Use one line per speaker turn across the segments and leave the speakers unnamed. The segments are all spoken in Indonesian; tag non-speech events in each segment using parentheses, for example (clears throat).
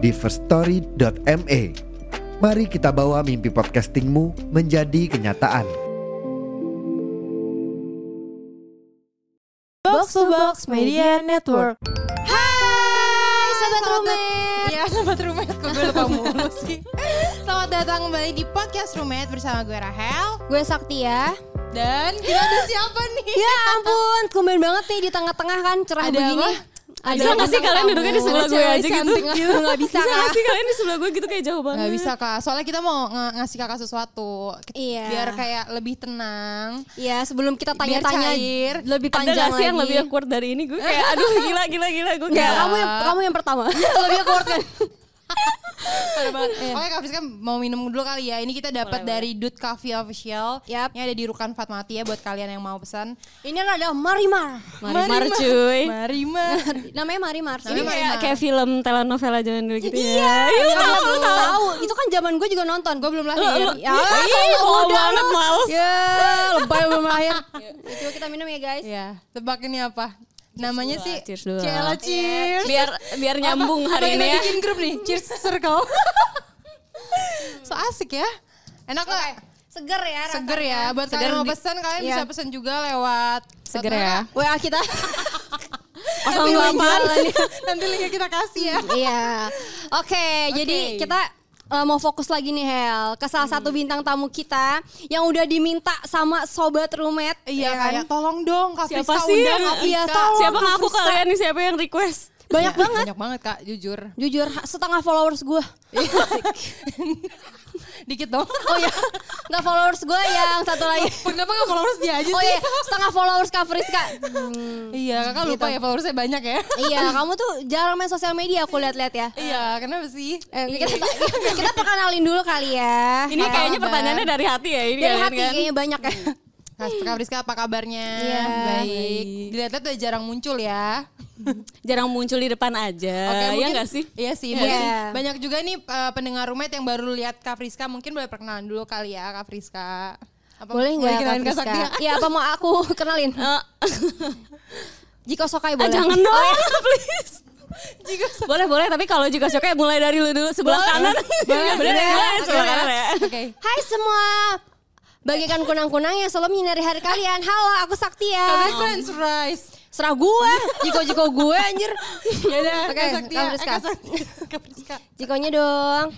di firststory.me. Mari kita bawa mimpi podcastingmu menjadi kenyataan.
Box to Box Media Network.
Hai Sobat Roommate
Iya, sobat roommate kok gue lupa mulu sih. Selamat datang kembali di podcast roommate bersama gue Rahel
Gue Saktia
dan kita ada siapa nih?
Ya ampun, tumben banget nih di tengah-tengah kan cerah
Ada
begini
apa?
Bisa gak sih kalian duduknya di sebelah gue aja gitu?
Gitu. Gak bisa
Bisa
kak.
gak sih kalian di sebelah gue gitu kayak jauh banget?
Gak bisa kak, soalnya kita mau ng- ngasih kakak sesuatu.
Iya.
Biar kayak lebih tenang.
Iya sebelum kita tanya-tanya lebih
Ada
panjang
gak sih yang lebih awkward dari ini? Gue kayak aduh gila gila gila. Gue kayak
kamu yang kamu yang pertama. (laughs) Lebih awkward kan (laughs)
Parah banget. Oke Kak Friska mau minum dulu kali ya Ini kita dapat dari Dut Coffee Official
Yap.
Ini ada di Rukan Fatmati ya buat kalian yang mau pesan
Ini ada Marimar
Marimar cuy
Marimar (laughs)
Namanya Marimar
Ini
Namanya
kayak,
Marimar.
kayak film telenovela zaman dulu gitu
Iya,
ya
iya,
Iya tahu
lu
lu tahu
tahu. Itu kan zaman gue juga nonton.
Gue belum lahir
Ya,
Ih,
kamu
mau
udah
banget
lu.
males
Ya, lebay belum lahir. (laughs) Coba kita minum ya guys.
Ya, tebak ini apa? Namanya
dulu
sih
lah, cheers dulu
Ciela
lah.
cheers.
Biar biar nyambung
Apa
hari ini ya
bikin grup nih, cheers circle. (laughs) so asik ya. Enak nggak?
Seger ya rasanya.
Seger ya. Buat
Seger
kalian mau pesan, kalian
Iya.
bisa pesan juga lewat
Seger ya
WA kita. (laughs) (laughs)
Nanti linknya kita kasih ya.
Iya. Oke, jadi kita uh, mau fokus lagi nih Hel ke salah
Hmm.
satu bintang tamu kita yang udah diminta sama sobat roommate.
Iya
ya kan?
kayak tolong dong Kak
Siapa
Friska
sih
undang Kak.
Iya, tolong.
Siapa ngaku kalian nih siapa yang request?
Banyak banget.
Banyak banget Kak, jujur.
Jujur setengah followers gue. (laughs)
Dikit dong.
Oh ya, nggak followers gue yang satu lagi. (laughs)
Kenapa gak followers dia aja
Oh
sih?
iya, setengah followers Kak Friska. Hmm,
Iya, kakak lupa
Gitu.
ya followersnya banyak ya.
iya, kamu tuh jarang main sosial media aku lihat-lihat ya.
Iya, kenapa sih?
Eh, kita, (laughs) kita perkenalin dulu kali ya.
Ini kayaknya pertanyaannya dari hati ya ini
Dari
kalian
hati
kan?
kayaknya banyak ya.
Kak Friska apa kabarnya?
Iya.
Baik. Dilihat-lihat udah jarang muncul ya. (laughs)
Jarang muncul di depan aja Ya
mungkin-
gak sih?
Iya sih. Mungkin
Iya.
Banyak juga nih uh, pendengar roommate yang baru lihat Kak Friska. Mungkin boleh perkenalan dulu kali ya Kak Friska. Apa,
Boleh nggak Kak Friska? Iya, apa mau aku (laughs) kenalin?
Eh,
Jiko Sokai
ah,
boleh.
jangan dong please boleh boleh tapi kalau juga suka mulai dari lu dulu sebelah kanan
Boleh, (laughs)
Boleh,
boleh ya.
boleh,
Oke,
sebelah
ya.
kanan ya
Oke.
Hai semua. Bagikan kunang-kunang yang selalu menyinari hari kalian. Halo, aku Saktia.
Kami French fries.
Serah gue, jiko-jiko gue anjir.
Ya udah,
Oke,
Kak Saktia.
Kak
Eh. (laughs) Kak Friska.
Jikonya dong.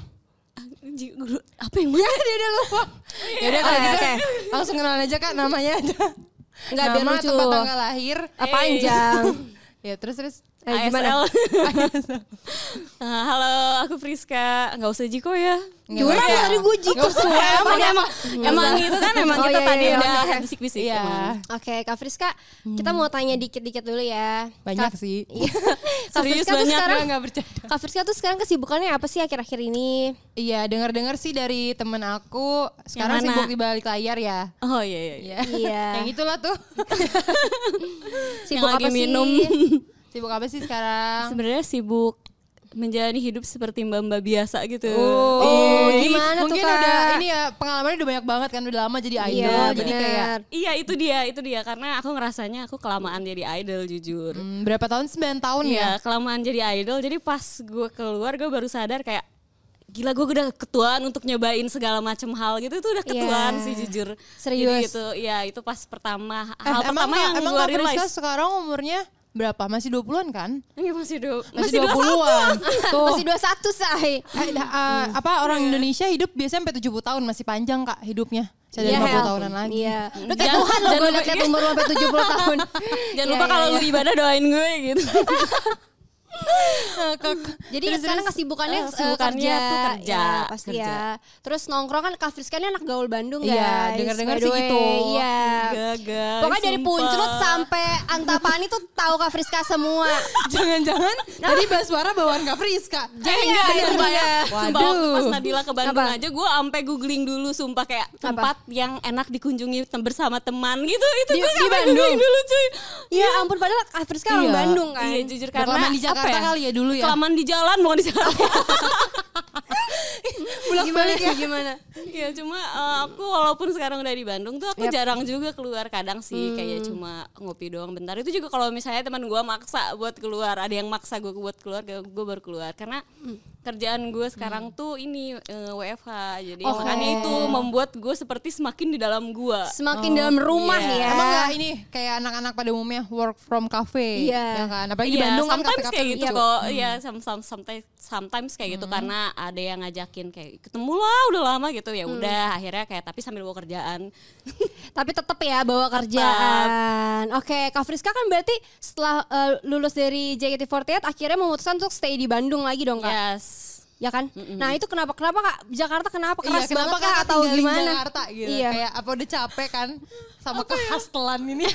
Guru- apa yang mana (laughs)
Dia udah lupa. Ya udah kalau gitu langsung kenalan aja Kak namanya aja.
Enggak biar
Nama,
lucu.
tempat tanggal lahir.
Ah, panjang. (laughs)
Ya terus terus.
Eh, gimana? (laughs)
ASL (laughs) Ah, halo aku Friska nggak usah Jiko ya
Curang
Nggak
tadi gue jiko semua.
emang emang emang itu kan emang
Oh,
kita
iya,
tadi
iya,
udah
oke.
bisik-bisik
Iya.
Oke, Kak Friska, kita mau tanya dikit-dikit dulu ya.
Banyak
Kak-
sih. (laughs)
Iya. Kak
Serius
Friska tuh
banyak,
sekarang,
Enggak enggak bercanda.
Kak Friska tuh sekarang kesibukannya apa sih akhir-akhir ini?
Iya, dengar-dengar sih dari temen aku sekarang
mana?
sibuk di balik layar ya.
oh iya iya, iya.
Iya.
Iya.
Yang itulah tuh.
Sibuk
lagi
apa
minum.
Sibuk apa sih sekarang?
sebenarnya sibuk menjalani hidup seperti mbak-mbak biasa gitu
Oh,
Iya.
gimana tuh,
Mungkin
Kak?
udah ini ya pengalamannya udah banyak banget kan udah lama jadi idol.
Iya,
jadi kayak
Iya itu dia itu dia karena aku ngerasanya aku kelamaan jadi idol jujur.
hmm, berapa tahun? 9 tahun ya.
Iya kelamaan jadi idol jadi pas gue keluar gue baru sadar kayak gila gue udah ketuaan untuk nyobain segala macam hal gitu itu udah ketuaan
Iya.
sih jujur.
Serius?
Jadi gitu ya itu pas pertama
Eh,
hal
emang
pertama
Kak-
yang
emang
gue realize.
sekarang umurnya berapa? Masih 20-an kan?
Ini masih do,
Masih 20-an. Tuh.
Masih 21 say.
Eh, eh, apa orang Indonesia hidup biasanya sampai 70 tahun masih panjang Kak hidupnya. Saya
Iya,
50
Hel.
tahunan lagi.
Iya. Lu kayak
Jangan-
Tuhan loh gue
lupa-
liat umur sampai 70 (laughs) tahun.
Jangan
Iya,
lupa
iya,
kalau
iya.
lu ibadah doain gue gitu. (laughs)
Eh, (laughs)
Jadi sekarang kesibukannya
eh, kesibukannya
kerja,
tuh kerja,
ya, pasti
kerja.
ya. Terus nongkrong kan Kak Friska ini anak gaul Bandung
Iya,
guys.
dengar-dengar
by the
sih gitu.
Iya.
Gagal.
Pokoknya dari Punclut sampai Antapani tuh tahu Kak Friska semua. (laughs)
Jangan-jangan tadi Baswara bawaan Kak Friska.
Iya,
enggak
itu
sumpah ya. Sumpah waktu pas Nabila ke Bandung
Apa?
aja gue sampai googling dulu sumpah kayak tempat yang enak dikunjungi bersama teman gitu. Itu
Di-
gue
di Bandung?
dulu cuy.
Ya ampun padahal Kak Friska orang
Iya.
Bandung kan.
Iya jujur karena
di Jakarta
apa
kali ya dulu ya.
Kelamaan di jalan mau di Jakarta. (laughs)
gimana gimana?
Iya cuma eh, aku walaupun sekarang udah di Bandung tuh aku
Yap.
jarang juga keluar kadang sih kayak cuma ngopi doang bentar itu juga kalau misalnya teman gua maksa buat keluar ada yang maksa gue buat keluar gue baru keluar karena kerjaan gue sekarang tuh ini eh, WFH jadi
Oh.
makanya itu membuat gue seperti semakin di dalam gua
Semakin dalam rumah
iya.
ya.
Emang gak ini kayak anak-anak pada umumnya work from cafe
Iya.
ya kan? Apalagi di
Iya,
Bandung kan
sometimes
kafe-kafe
kayak gitu
lucu.
kok. Iya, some- some- sometimes sometimes kayak gitu karena ada yang ngajakin kayak ketemu lah udah lama gitu ya udah akhirnya kayak tapi sambil bawa kerjaan. (laughs)
Tapi tetap ya bawa kerjaan. Oke, Kak Friska kan berarti setelah eh, lulus dari JKT48 akhirnya memutuskan untuk stay di Bandung lagi dong, Kak.
yes.
Ya kan? Nah, itu kenapa? Kenapa Kak Jakarta kenapa keras
Iya, kenapa
banget Kak atau gimana?
Jakarta gitu?
Iya.
Kayak apa udah capek kan sama kehastelan ini?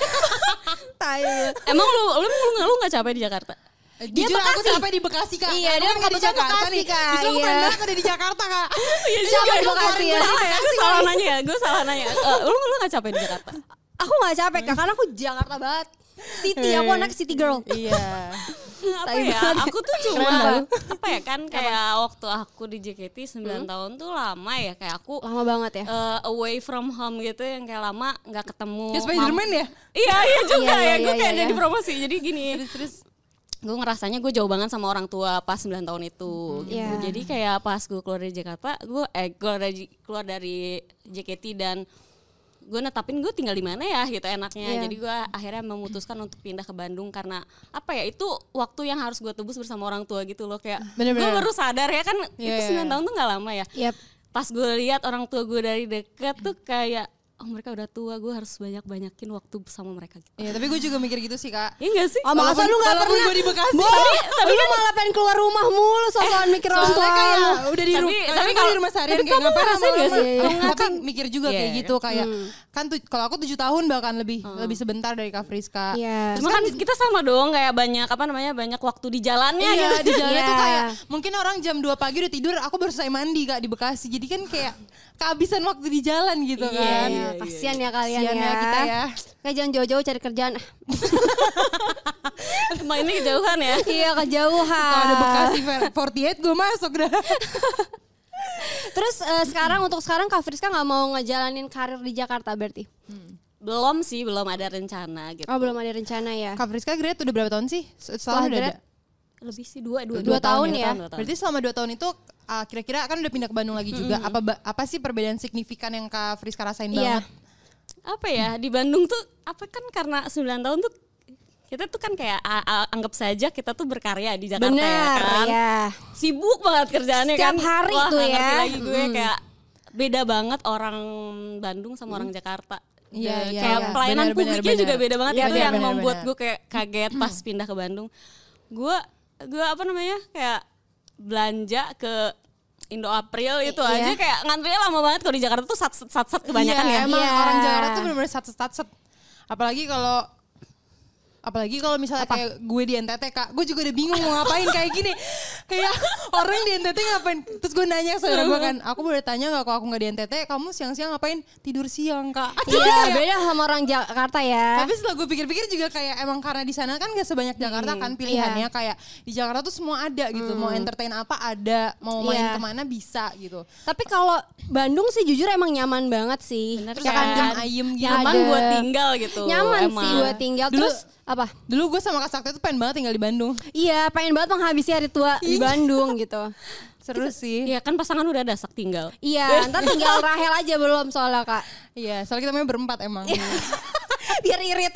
(laughs)
Tai.
Emang lu lu lu, lu gak capek di Jakarta?
Dia Jujur aku capek di Bekasi kak.
Iya, dia
kan nggak di Jakarta
Bekasi,
nih.
Kak.
Justru aku
Iya.
pengen banget ada di Jakarta kak. (laughs)
Iya
Siapa di Bekasi ya?
Salah ya, gue salah nanya ya, gue salah nanya. Eh, lu lu gak capek di Jakarta?
Aku gak capek Kak, karena aku Jakarta banget. City, aku anak city girl.
Iya. (laughs)
apa
Tai
ya
banget.
aku tuh cuma apa ya kan kayak waktu aku di JKT 9 tahun tuh lama ya kayak aku
Lama banget ya.
eh, away from home gitu yang kayak lama nggak ketemu
Ya Spiderman ya?
Iya iya juga
Iya, iya,
ya, gue
iya,
kayak
iya,
jadi
iya.
promosi. Jadi gini, terus gue ngerasanya gue jauh banget sama orang tua pas 9 tahun itu gitu.
Iya.
Jadi kayak pas gue keluar dari Jakarta, gue eh keluar dari keluar dari JKT dan gue netapin gue tinggal di mana ya gitu enaknya.
Iya.
Jadi gue akhirnya memutuskan untuk pindah ke Bandung karena apa ya itu waktu yang harus gue tebus bersama orang tua gitu loh kayak gue baru sadar ya kan
Iya,
itu
iya,
9 tahun tuh nggak lama ya
Yap.
pas gue lihat orang tua gue dari dekat tuh kayak oh mereka udah tua gue harus banyak banyakin waktu sama mereka gitu
Iya, tapi gue juga mikir gitu sih kak.
Iya gak sih?
Oh, masa lu gak pernah?
gue di Bekasi.
Bo, tapi lu malah pengen keluar rumah mulu sosokan mikir orang tua
kayak
lu.
udah di
Tapi-
rumah,
tapi
tapi
kalau-
di rumah seharian
tapi
kayak
kamu
ngapain
ngerasain
gak sih?
Aku tapi mikir juga kayak
Iya.
gitu kayak kan tuh kalau aku tujuh tahun bahkan lebih lebih sebentar dari Kak Friska.
Iya.
Cuma kan kita sama dong kayak banyak apa namanya banyak waktu di jalannya
Iya
gitu.
di jalan
Iya.
tuh kayak mungkin orang jam 2 pagi udah tidur, aku baru selesai mandi kak di Bekasi. Jadi kan kayak kehabisan waktu di jalan gitu
Iya,
kan.
Iya, kasihan ya kalian ya.
ya kita ya.
Kayak jangan jauh-jauh cari kerjaan. (laughs)
Mainnya kejauhan ya.
iya, kejauhan.
Kalau ada Bekasi 48 gue masuk dah. (laughs)
Terus eh, sekarang untuk sekarang Kak Friska nggak mau ngejalanin karir di Jakarta berarti?
Belum sih, belum ada rencana gitu.
Oh belum ada rencana ya?
Kak Friska grade udah berapa tahun sih?
Setelah
udah
grade.
Lebih sih dua, dua,
Dua tahun ya?
dua tahun.
Berarti selama 2 tahun itu ah, kira-kira kan udah pindah ke Bandung lagi juga. Apa ba- apa sih perbedaan signifikan yang Kak Friska rasain
Iya.
banget?
apa ya di Bandung tuh apa kan karena 9 tahun tuh kita tuh kan kayak a- a- anggap saja kita tuh berkarya di Jakarta ya
Benar,
kan.
ya.
Sibuk banget kerjaannya
Setiap
kan.
hari
Wah,
tuh ya.
lagi gue kayak beda banget orang Bandung sama orang Jakarta.
Iya,
Dan
iya,
kayak
iya.
pelayanan
benar,
publiknya
benar.
juga beda banget
Iya,
itu
benar,
yang
benar,
membuat gue kayak kaget pas (clears throat) pindah ke Bandung. Gue gue apa namanya kayak belanja ke Indo April itu
Iya.
aja kayak ngantrinya lama banget kalau di Jakarta tuh sat sat sat, sat kebanyakan
Iya,
ya.
Emang
Iya.
orang Jakarta tuh benar-benar sat sat sat. Apalagi kalau apalagi kalau misalnya kayak gue di NTT kak, gue juga udah bingung mau ngapain kayak gini. Kayak orang di NTT ngapain? Terus gue nanya ke saudara gue kan, aku boleh tanya nggak kalau aku nggak di NTT, kamu siang-siang ngapain? Tidur siang kak. (laughs)
Iya, beda sama orang Jakarta ya.
Tapi setelah gue pikir-pikir juga kayak emang karena di sana kan gak sebanyak Jakarta kan pilihannya kayak di Jakarta tuh semua ada gitu. Mau entertain apa ada, mau main
Iya.
ke mana bisa gitu.
Tapi kalau Bandung sih jujur emang nyaman banget sih.
Bener
Terus
kan?
adem ayem gitu.
nyaman buat tinggal gitu.
Nyaman
emang.
sih buat tinggal.
Dulu-
Terus apa?
Dulu gue sama Kak Sakti tuh pengen banget tinggal di Bandung.
Iya, pengen banget menghabisi hari tua di Bandung gitu.
Seru sih.
Iya kan pasangan udah ada sak tinggal.
Iya, ntar tinggal Rahel aja belum soalnya kak.
Iya, soalnya kita main berempat emang. (laughs)
Biar irit.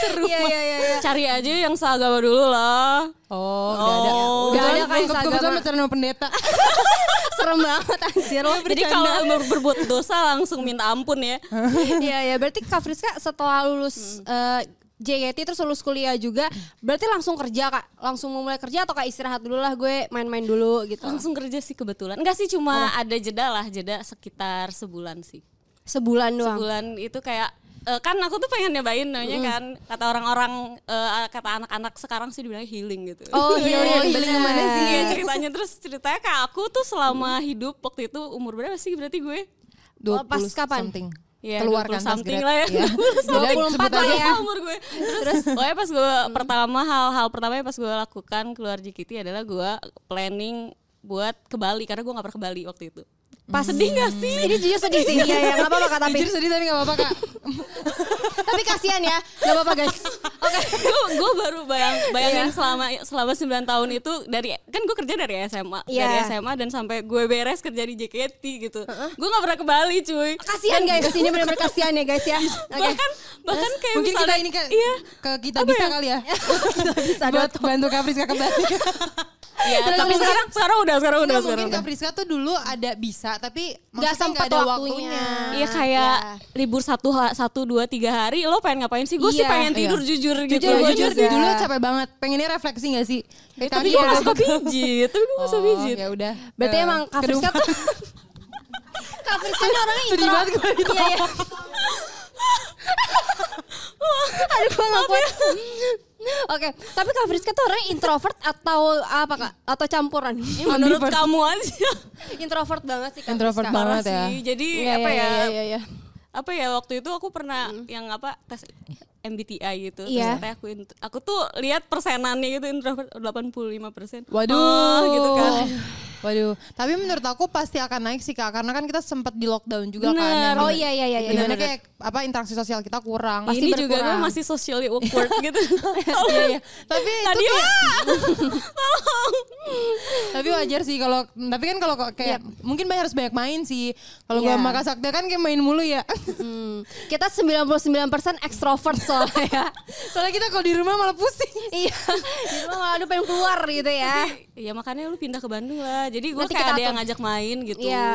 Seru. Iya, iya, iya. iya.
Cari aja yang seagama dulu lah.
Oh, udah ada.
Oh.
Udah ada kayak
Kebetulan
seagama.
pacaran sama pendeta. (laughs)
Serem banget anjir.
Jadi kalau ber- berbuat dosa langsung minta ampun ya.
Iya, iya. Berarti Kak Friska setelah lulus eh, JKT terus lulus kuliah juga, berarti langsung kerja kak, langsung mau mulai kerja atau kak istirahat dulu lah gue main-main dulu gitu.
Langsung kerja sih kebetulan. Enggak sih cuma ada jeda lah, jeda sekitar sebulan sih.
Sebulan doang.
Sebulan itu kayak eh, kan aku tuh pengen nyobain namanya kan kata orang-orang eh, kata anak-anak sekarang sih dibilang healing gitu.
Oh iya, (laughs) iya,
healing ke mana sih?
Iya ceritanya terus ceritanya kayak aku tuh selama hidup waktu itu umur berapa sih berarti gue?
20
Oh, pas kapan?
something.
Ya,
Keluar
20
kan
something lah ya.
grad.
20
Jadi
something.
sebut
24 lah ya.
umur gue. Terus (laughs) pokoknya pas gue pertama hal-hal pertama yang pas gue lakukan keluar JKT adalah gue planning buat ke Bali karena gue gak pernah ke Bali waktu itu.
Pas sedih gak sih? Ini jujur sedih sih. (laughs) Iya, ya, gak apa-apa kak tapi.
Jujur sedih tapi gak apa-apa kak. (laughs)
tapi kasihan ya, gak apa-apa guys. Oke. (laughs)
gue gue baru bayang bayangin selama selama 9 tahun itu dari kan gue kerja dari SMA
Iya.
dari SMA dan sampai gue beres kerja di JKT gitu gue nggak pernah ke Bali cuy
Kasihan guys, ini benar-benar kasihan ya guys ya. Oke.
bahkan bahkan kayak
Mungkin
misalnya
kita ini ke,
iya
ke kita bisa kali ya. kita bisa buat bantu Kak Friska ke Bali.
Iya tapi sekarang sekarang udah sekarang udah
Nggak,
sekarang
mungkin
udah.
Kak Friska tuh dulu ada bisa tapi
Nggak sempet
ada
waktunya.
Iya kayak libur satu satu dua tiga hari lo pengen ngapain sih? Gue sih
Iya.
pengen tidur jujur gitu.
Jujur, jujur
juga.
dulu capek banget. Pengennya refleksi gak sih? Kayak
Tapi gue
ada-
gak suka pijit. Tapi gue gak suka
Oh,
pijit.
Ya udah.
Berarti
Eh,
emang Kak Friska tuh (laughs) Kak Friska orangnya intro.
banget gue
Iya, iya. (laughs) Aduh gue gak kuat. Oke, tapi Kak Friska tuh orangnya introvert atau apa kak? Atau campuran? (laughs)
Ini menurut
Ambivert.
kamu aja.
introvert banget sih Kak
Introvert
Friska.
banget ya.
sih. Jadi
Iya,
apa
iya,
ya?
Iya, iya, iya.
Apa ya waktu itu aku pernah yang apa tes MBTI gitu.
Iya.
Terus aku aku tuh lihat persenannya gitu introvert 85 persen.
Waduh.
Oh, gitu kan. (laughs)
Waduh. Tapi menurut aku pasti akan naik sih kak. Karena kan kita sempat di lockdown juga kan.
Bener.
yang
Oh iya iya iya. iya.
Di mana
bener.
kayak apa interaksi sosial kita kurang.
Pasti
Ini juga gue
berkurang.
masih socially awkward (laughs) gitu.
Iya, iya. Tapi itu
Tadi
kayak,
wah. (laughs)
tapi wajar sih kalau tapi kan kalau kayak mungkin banyak harus banyak main sih. Kalau gua
Iya.
sama kan kayak main mulu ya.
Hmm, kita 99% ekstrovert soalnya ya.
Soalnya kita kalau di rumah malah pusing.
iya. Di rumah malah aduh pengen keluar gitu ya.
Ya makanya lu pindah ke Bandung lah. Jadi gue kayak ada yang ngajak main gitu.
Iya.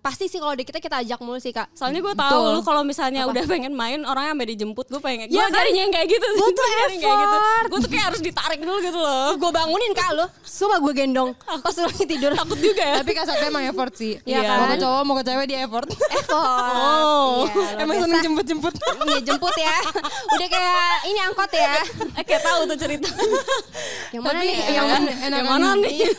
Pasti sih kalau di kita kita ajak mulu sih kak.
Soalnya gue tahu lu kalau misalnya udah pengen main orangnya sampai dijemput gue pengen.
Ya
gue
kan?
nyarinya yang kayak gitu.
Gua tuh (laughs)
kayak gitu.
effort.
Gue tuh kayak harus ditarik dulu gitu loh.
Gue bangunin kak lo. Sumpah gue gendong. (laughs) Pas lu lagi tidur.
Takut juga ya.
tapi Kak emang effort sih.
Iya
Mau ke
kan?
cowok mau ke cewek dia effort.
Effort. (laughs)
Oh.
Iya, luar
emang seneng jemput-jemput.
Iya jemput ya. Udah kayak ini angkot ya.
Eh, kayak tahu tuh cerita.
Yang mana nih?
yang
mana?
nih?
Iya.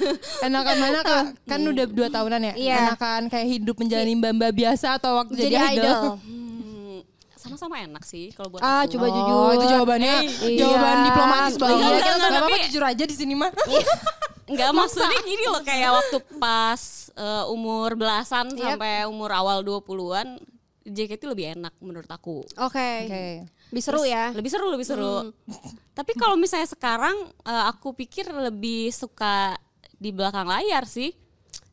enakan mana kak? Kan udah dua tahunan ya.
Iya.
Enakan kayak hidup menjalani mbak-mbak biasa atau waktu jadi,
Jadi idol.
idol.
Hmm, sama-sama enak sih kalau buat
Ah,
aku.
coba
Oh,
jujur.
itu jawabannya
Iya.
jawaban diplomatis banget.
Iya,
Iya, kita
enggak,
apa-apa
tapi-
jujur aja di sini mah. (laughs)
Enggak maksudnya gini loh kayak waktu pas eh, umur belasan
Yap.
sampai umur awal 20-an JKT lebih enak menurut aku.
Oke.
Oke.
Lebih seru
Terus
ya.
Lebih seru, lebih seru. Tapi kalau misalnya sekarang eh, aku pikir lebih suka di belakang layar sih.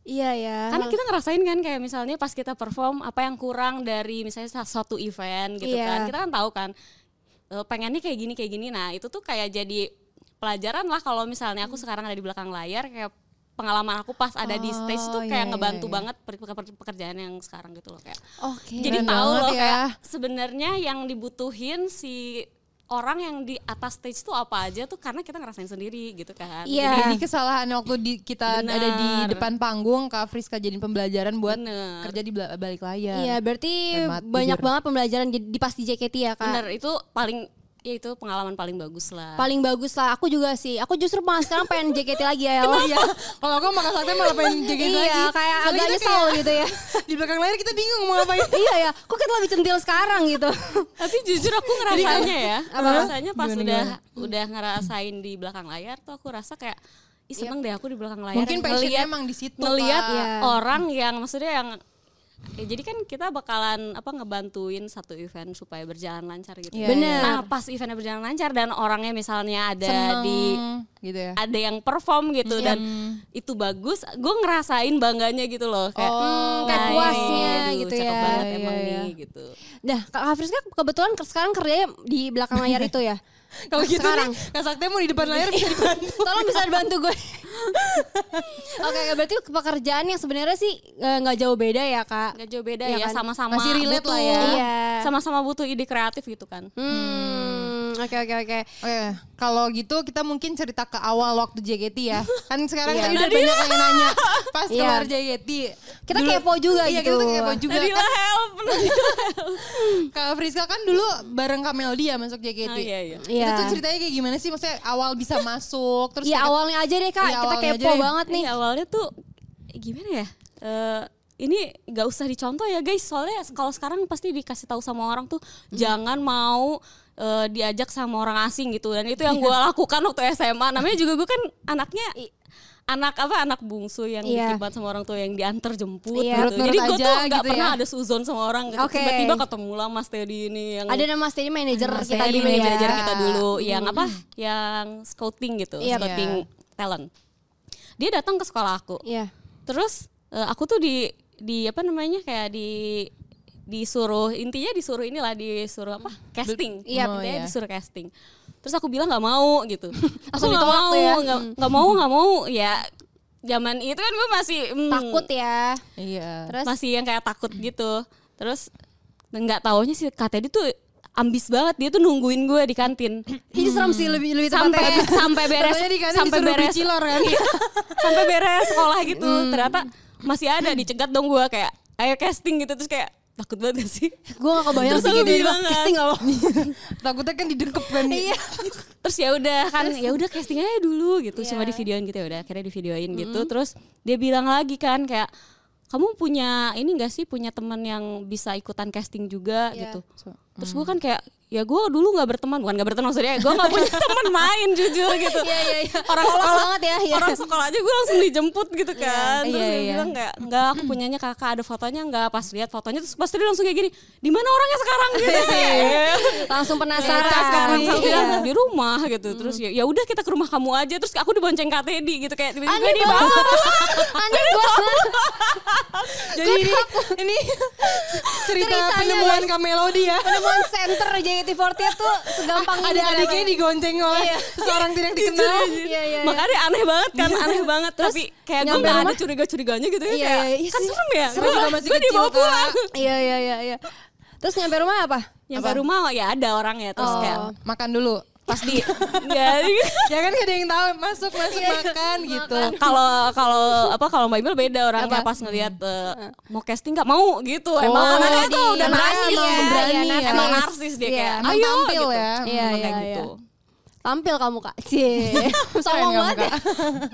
Iya ya.
Karena kita ngerasain kan kayak misalnya pas kita perform apa yang kurang dari misalnya sa- suatu event gitu
Iya.
kan. Kita kan tahu kan eh, pengennya kayak gini kayak gini. Nah, itu tuh kayak jadi pelajaran lah kalau misalnya aku sekarang ada di belakang layar kayak pengalaman aku pas ada di stage tuh
Oh,
kayak
iya,
ngebantu
iya, iya.
banget pekerjaan yang sekarang gitu loh kayak.
Oke.
Jadi tahu loh
ya.
kayak sebenarnya yang dibutuhin si orang yang di atas stage tuh apa aja tuh karena kita ngerasain sendiri gitu kan.
Iya.
Jadi kesalahan waktu di kita
Benar.
ada di depan panggung Kak Friska jadiin pembelajaran buat
Bener.
kerja di balik layar.
Iya, berarti
Hemat,
banyak
jujur.
banget pembelajaran di, di pas di JKT ya kak.
Bener itu paling ya itu pengalaman paling bagus lah.
Paling bagus lah. Aku juga sih. Aku justru malah sekarang pengen JKT lagi ya. El.
Iya. Kalau aku Kak Sakti malah pengen (laughs) jaga lagi.
Iya, kayak
Soalnya
agak nyesel
kayak
gitu ya. (laughs)
Di belakang layar kita bingung mau ngapain. (laughs)
iya ya, kok kita lebih centil sekarang gitu.
Tapi jujur aku ngerasanya ya,
Apa?
ngerasanya pas
Gimana,
udah udah ngerasain di belakang layar tuh aku rasa kayak Ih, seneng deh aku di belakang layar
Mungkin passionnya emang di situ,
ngeliat.
Iya.
orang yang maksudnya yang ya jadi kan kita bakalan apa ngebantuin satu event supaya berjalan lancar gitu.
Iya,
Bener.
Nah pas eventnya berjalan lancar dan orangnya misalnya ada
Seneng,
di
gitu ya.
ada yang perform gitu dan itu bagus, gue ngerasain bangganya gitu loh kayak
Hmm, kayak
"Nah,
puasnya gitu
cakep
ya.
banget
Iya,
emang
iya.
nih gitu.
Nah, Kak Hafiz kan kebetulan ke- sekarang kerjanya di belakang layar itu ya. (laughs)
Kalau gitu
sekarang.
nih, Kak Sakti mau di depan (laughs) layar bisa dibantu. (laughs)
Tolong bisa dibantu gue. Oke, berarti pekerjaan yang sebenarnya sih eh, nggak jauh beda ya kak.
Gak jauh beda
Iya
ya,
kan?
sama-sama
Masih relate
butuh,
lah ya.
Iya.
Sama-sama butuh ide kreatif gitu kan.
Hmm, Oke oke oke.
Oke, kalau gitu kita mungkin cerita ke awal waktu JKT ya. Kan sekarang
Iya.
tadi udah banyak yang nanya pas
Iya.
keluar JKT.
Kita kepo juga
iya,
gitu.
kita tuh kepo juga.
Nadila
Kan,
help.
Kak Friska kan dulu bareng Kak Melody ya masuk JKT.
Oh, iya, iya.
Iya.
Itu tuh ceritanya kayak gimana sih? Maksudnya awal bisa masuk terus
Iya awalnya aja deh kak,
Iya,
kita kepo banget nih.
Iya, awalnya tuh gimana ya? Eh, ini gak usah dicontoh ya guys. Soalnya kalau sekarang pasti dikasih tahu sama orang tuh jangan mau eh, diajak sama orang asing gitu. Dan itu yang gue lakukan waktu SMA. Namanya juga gue kan anaknya anak apa anak bungsu yang dikit banget sama orang tua yang diantar jemput
Iya.
gitu. Jadi gue
aja
tuh nggak
gitu
pernah
ya.
ada suzon sama orang. gitu.
Oke.
Tiba-tiba ketemu lah Mas Teddy ini yang
Ada nama steady manager
Mas
kita
Teddy
dulu ya.
manajer kita dulu yang apa? Yang scouting gitu,
Iya.
scouting talent. Dia datang ke sekolah aku.
Iya.
Terus eh, aku tuh di di apa namanya kayak di disuruh intinya disuruh inilah disuruh apa casting
Iya,
Intinya
iya.
disuruh casting terus aku bilang nggak mau gitu. (laughs) Aku nggak mau
ya.
nggak nggak mau nggak mau. Ya zaman itu kan gue masih hmm,
Takut ya.
Iya.
Terus?
Masih yang kayak takut gitu. Terus nggak taunya si KTD tuh ambis banget. Dia tuh nungguin gue di kantin. (clears throat)
Ini serem sih lebih lebih
sampai
tepatnya.
sampai beres sampai beres.
bicilor kan.
sampai beres sekolah gitu. Ternyata masih ada dicegat dong gue kayak ayo casting gitu. Terus kayak takut banget gak sih
Gue gak kebayang sih dia
bilang kan.
casting gak lo? (laughs)
Takutnya kan didengkep kan.
Iya.
terus ya udah kan ya udah casting aja dulu gitu cuma di videoin gitu ya udah akhirnya di videoin gitu terus dia bilang lagi kan kayak kamu punya ini gak sih punya teman yang bisa ikutan casting juga
Iya.
gitu terus gue kan kayak ya gue dulu nggak berteman bukan nggak berteman maksudnya gue nggak punya (laughs) teman main jujur gitu
Iya iya iya.
orang
Polos
sekolah
banget ya. iya.
orang sekolah aja gue langsung dijemput gitu kan terus
Iya,
dia
iya.
bilang kayak enggak aku punyanya kakak ada fotonya enggak pas lihat fotonya terus pasti dia langsung kayak gini di mana orangnya sekarang (laughs) gitu
Langsung penasaran.
Terus sekarang
Iya.
bilang di rumah gitu terus ya ya udah kita ke rumah kamu aja terus aku dibonceng Kak Teddy gitu kayak tiba-tiba di bawah (laughs)
Aneh banget.
Jadi ini, ini cerita penemuan Melody ya.
Penemuan center JKT48 tuh segampang ini.
Ada adiknya digonceng oleh
Iya.
seorang tidak (laughs) dikenal.
Iya iya. iya.
makanya aneh banget kan aneh banget tapi kayak gue nggak ada curiga-curiganya gitu ya
Iya,
kayak
iya, iya
kan serem ya
Serem juga masih
gue
kecil,
dibawa pulang
Iya iya iya iya. Terus nyampe rumah apa?
nyampe rumah ya ada orangnya terus
Oh.
kayak
Makan dulu.
Pas di nggak (laughs)
Ya kan ada yang tahu masuk masuk
Iya.
makan gitu.
kalau kalau apa kalau Mbak Imel beda orangnya
Apa?
pas ngelihat eh, mau casting nggak mau gitu emang
Oh,
anaknya
di-
tuh udah
emang
berani
narsis
ya,
ya,
berani
iya,
ya.
narsis.
emang narsis dia
Iya.
kayak
Emang
ayo
tampil
gitu.
ya.
Iya
Emang
iya
kayak
iya.
gitu
Tampil kamu kak. Cie. (laughs) Sombong banget ya.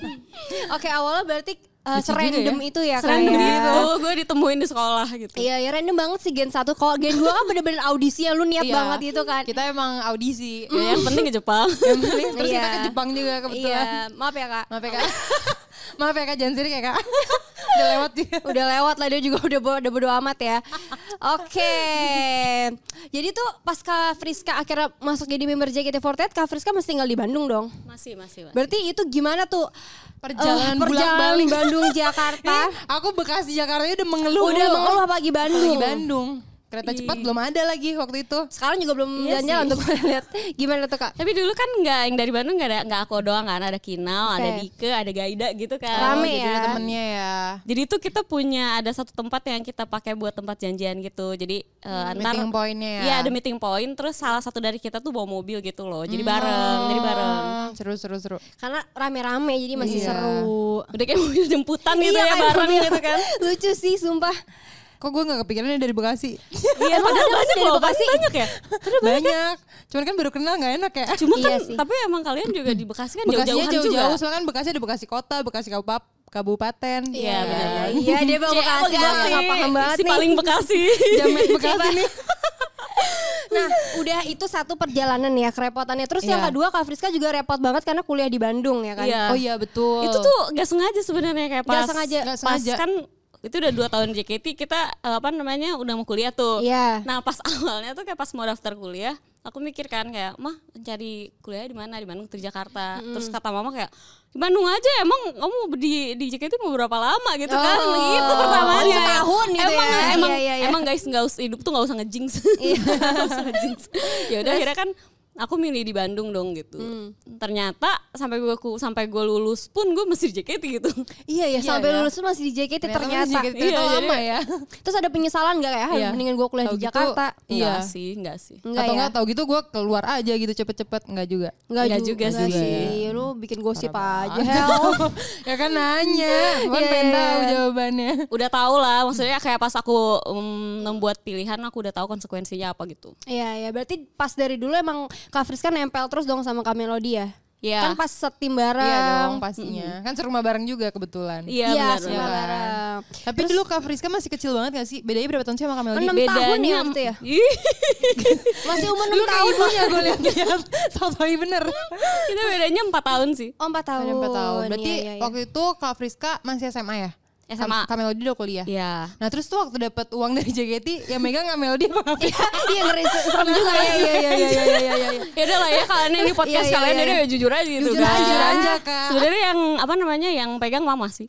(laughs) Oke awalnya berarti uh,
Lucu
serandom
ya.
itu ya
Serandom
ya?
gitu gue ditemuin di sekolah gitu
Iya ya random banget sih Gen 1 Kalau Gen 2 kan bener-bener audisi yang lu niat
Iya.
banget gitu kan
Kita emang audisi.
ya, yang penting ke Jepang
Yang penting terus
Iya.
kita ke Jepang juga kebetulan.
Iya maaf ya kak
Maaf ya kak. (laughs) Maaf ya kak jangan sirik ya kak. (laughs) Udah lewat juga.
Udah lewat lah dia juga udah bo- udah bodo amat ya (laughs) Oke Jadi tuh pas Kak Friska akhirnya masuk jadi member JKT48 Kak Friska masih tinggal di Bandung dong
masih masih Mas.
Berarti itu gimana tuh
Perjalanan
eh, perjalanan
bolak-balik.
Bandung Jakarta (laughs)
Aku Bekasi Jakarta udah mengeluh.
Udah mengeluh apalagi Bandung
Apalagi Bandung. Kereta cepat belum ada lagi waktu itu.
Sekarang juga belum
Iya
jalan-jalan gue lihat (laughs) Gimana tuh Kak?
tapi dulu kan nggak yang dari Bandung nggak ada nggak aku doang kan ada Kinal ada
Oke.
Dike ada Gaida gitu kan
Rame
jadi
ya.
ada temennya ya.
jadi itu kita punya ada satu tempat yang kita pakai buat tempat janjian gitu jadi eh, antar
Meeting pointnya ya.
Iya ada meeting point terus salah satu dari kita tuh bawa mobil gitu loh jadi bareng jadi bareng
Hmm, Seru seru seru.
Karena rame-rame jadi masih
Iya.
seru
udah kayak mobil jemputan gitu
Iya,
ya bareng
mobil.
gitu kan (laughs)
Lucu sih sumpah
Kok gue gak kepikirannya dari Bekasi?
iya padahal
ada
banyak
dari
loh
Bekasi?
banyak ya
Banyak. Cuman kan baru kenal gak enak ya.
cuma
Iya
kan
sih.
tapi emang kalian juga di Bekasi kan jauh-jauhan juga
jauh-jauh. Soalnya kan Bekasi ada Bekasi kota, Bekasi kabupaten. Kabupaten.
Iya, benar.
Iya dia bawa (laughs) Bekasi, gue gak paham banget
si
nih
paling Bekasi (laughs)
Jamet Bekasi nih. (laughs)
Nah udah itu satu perjalanan ya kerepotannya Terus yang
Iya.
kedua Kak Friska juga repot banget karena kuliah di Bandung ya kan
Iya.
Oh iya betul.
itu tuh gak sengaja sebenarnya kayak
Nggak
pas
sengaja.
Nggak
pas
sengaja.
kan itu udah dua tahun JKT kita eh, apa namanya udah mau kuliah tuh.
Iya.
nah pas (laughs) awalnya tuh kayak pas mau daftar kuliah aku mikir kan kayak mah cari kuliah di mana? Di Bandung di Jakarta? Terus kata mama kayak di Bandung aja emang kamu di di JKT mau berapa lama? Gitu kan.
Oh.
gitu pertamanya
Oh, setahun gitu
emang
ya.
emang
Iya, iya, iya.
emang guys nggak usah hidup tuh nggak usah ngejinx. (laughs) Nggak usah ngejinx. Ya udah akhirnya kan aku milih di Bandung dong gitu.
Hmm.
Ternyata sampai gue sampai gue lulus pun gue masih di JKT gitu.
Iya ya,
Iya
sampai
ya.
lulus tuh masih di JKT
Ternyata
ternyata.
masih JKT
Iya,
itu
jadi-
lama ya.
Terus ada penyesalan gak kayak, "Ah,
Iya.
mendingan gue kuliah
Tahu
di
gitu,
Jakarta.
Iya.
Enggak sih, enggak sih.
Enggak
Atau
ya?
enggak tahu gitu gue keluar aja gitu cepet-cepet enggak juga.
Enggak
Enggak
juga,
juga
sih. Lu bikin gosip aja, (laughs)
ya kan nanya, kan
Iya,
pengen
iya,
tahu
iya.
jawabannya.
Udah tau lah, maksudnya kayak pas aku um, membuat pilihan aku udah tahu konsekuensinya apa gitu.
Iya, ya. Berarti pas dari dulu emang Kak Friska nempel terus dong sama Kak Melody ya?
Iya.
Kan pas setim bareng.
Iya dong pastinya. Kan serumah bareng juga kebetulan.
Iya,
Iya,
benar.
serumah
Iya kan?
bareng.
Tapi dulu Kak Friska masih kecil banget gak sih? Bedanya berapa tahun sih sama Kak Melody?
Enam tahun ya waktu ya? (laughs)
Ih,
Masih umur 6
Lu kayak
tahun.
ibunya gue lihat-lihat. Sotoy bener.
kita bedanya 4 tahun sih.
Oh, 4 tahun.
Ada empat tahun. Berarti
Iya, iya, iya.
waktu itu Kak Friska masih SMA ya?
SMA.
Kak Melody udah kuliah.
Iya.
Nah terus tuh waktu dapat uang dari JKT, yang megang Kak Melody apa Friska? (laughs)
Iya ngeri serem juga ya. Iya iya iya iya iya iya. iya.
Ya udah lah ya kalian ini podcast
Iya, iya,
kalian
iya,
jadi
iya.
ya jujur aja gitu
Jujur
kan.
aja.
Jujur aja Kak.
Sebenarnya yang apa namanya yang pegang mama sih.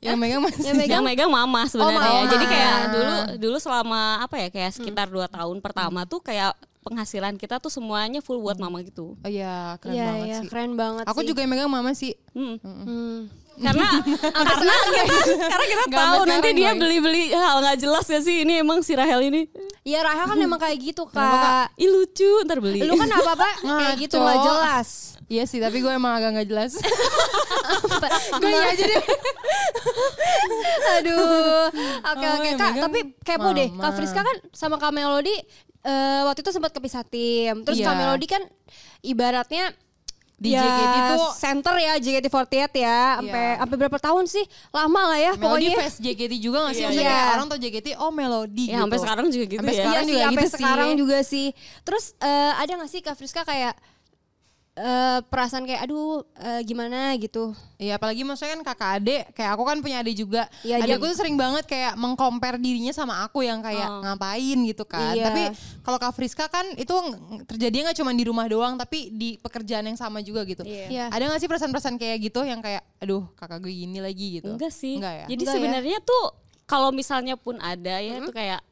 Yang megang masih.
Yang megang
Yang megang mama sebenarnya.
Oh, mama.
Jadi kayak dulu dulu selama apa ya kayak sekitar dua tahun pertama tuh kayak penghasilan kita tuh semuanya full buat mama gitu.
Oh iya keren
Iya
banget
iya
sih.
keren banget
Aku
sih.
juga yang megang mama sih.
Hmm.
Hmm.
Karena (laughs) (laughs) karena kita, karena kita tahu nanti dia beli-beli hal nggak jelas ya sih ini emang si Rahel ini.
Iya Rahel kan emang kayak gitu kak.
Ih lucu ntar beli.
Lu kan apa apa kayak gitu nggak jelas.
Iya sih, tapi gue emang agak nggak jelas. (laughs) gue iya aja deh.
Aduh. Oke
Oh,
oke
yang
kak. Tapi kepo deh.
mama.
Kak Friska kan sama Kak Melody eh, waktu itu sempat kepisah tim. Terus
Iya.
Kak Melody kan ibaratnya
Di
ya,
JKT tuh-
center ya JKT48 ya sampai
Iya.
sampai berapa tahun sih lama lah ya
Melody
pokoknya
fans JKT juga gak sih?
Iya,
Maksudnya kayak orang tau JKT, oh Melody
ya sampai
gitu.
sekarang juga gitu
Sampai
ya.
sekarang
Iya
juga
sih, sampai
gitu sih.
sekarang juga sih. Terus eh, ada gak sih Kak Friska kayak eh, perasaan kayak aduh eh, gimana gitu?
Iya apalagi maksudnya kan kakak adik, kayak aku kan punya adik juga.
Iya,
adik
iya.
aku tuh sering banget kayak mengcompare dirinya sama aku yang kayak
Oh.
ngapain gitu kan.
Iya.
Tapi kalau Kak Friska kan itu terjadinya nggak cuma di rumah doang, tapi di pekerjaan yang sama juga gitu.
Iya.
Ada gak sih perasaan-perasaan kayak gitu yang kayak, aduh kakak gue gini lagi gitu?
Enggak sih.
Enggak ya?
Jadi
ya?
sebenarnya tuh kalau misalnya pun ada ya itu kayak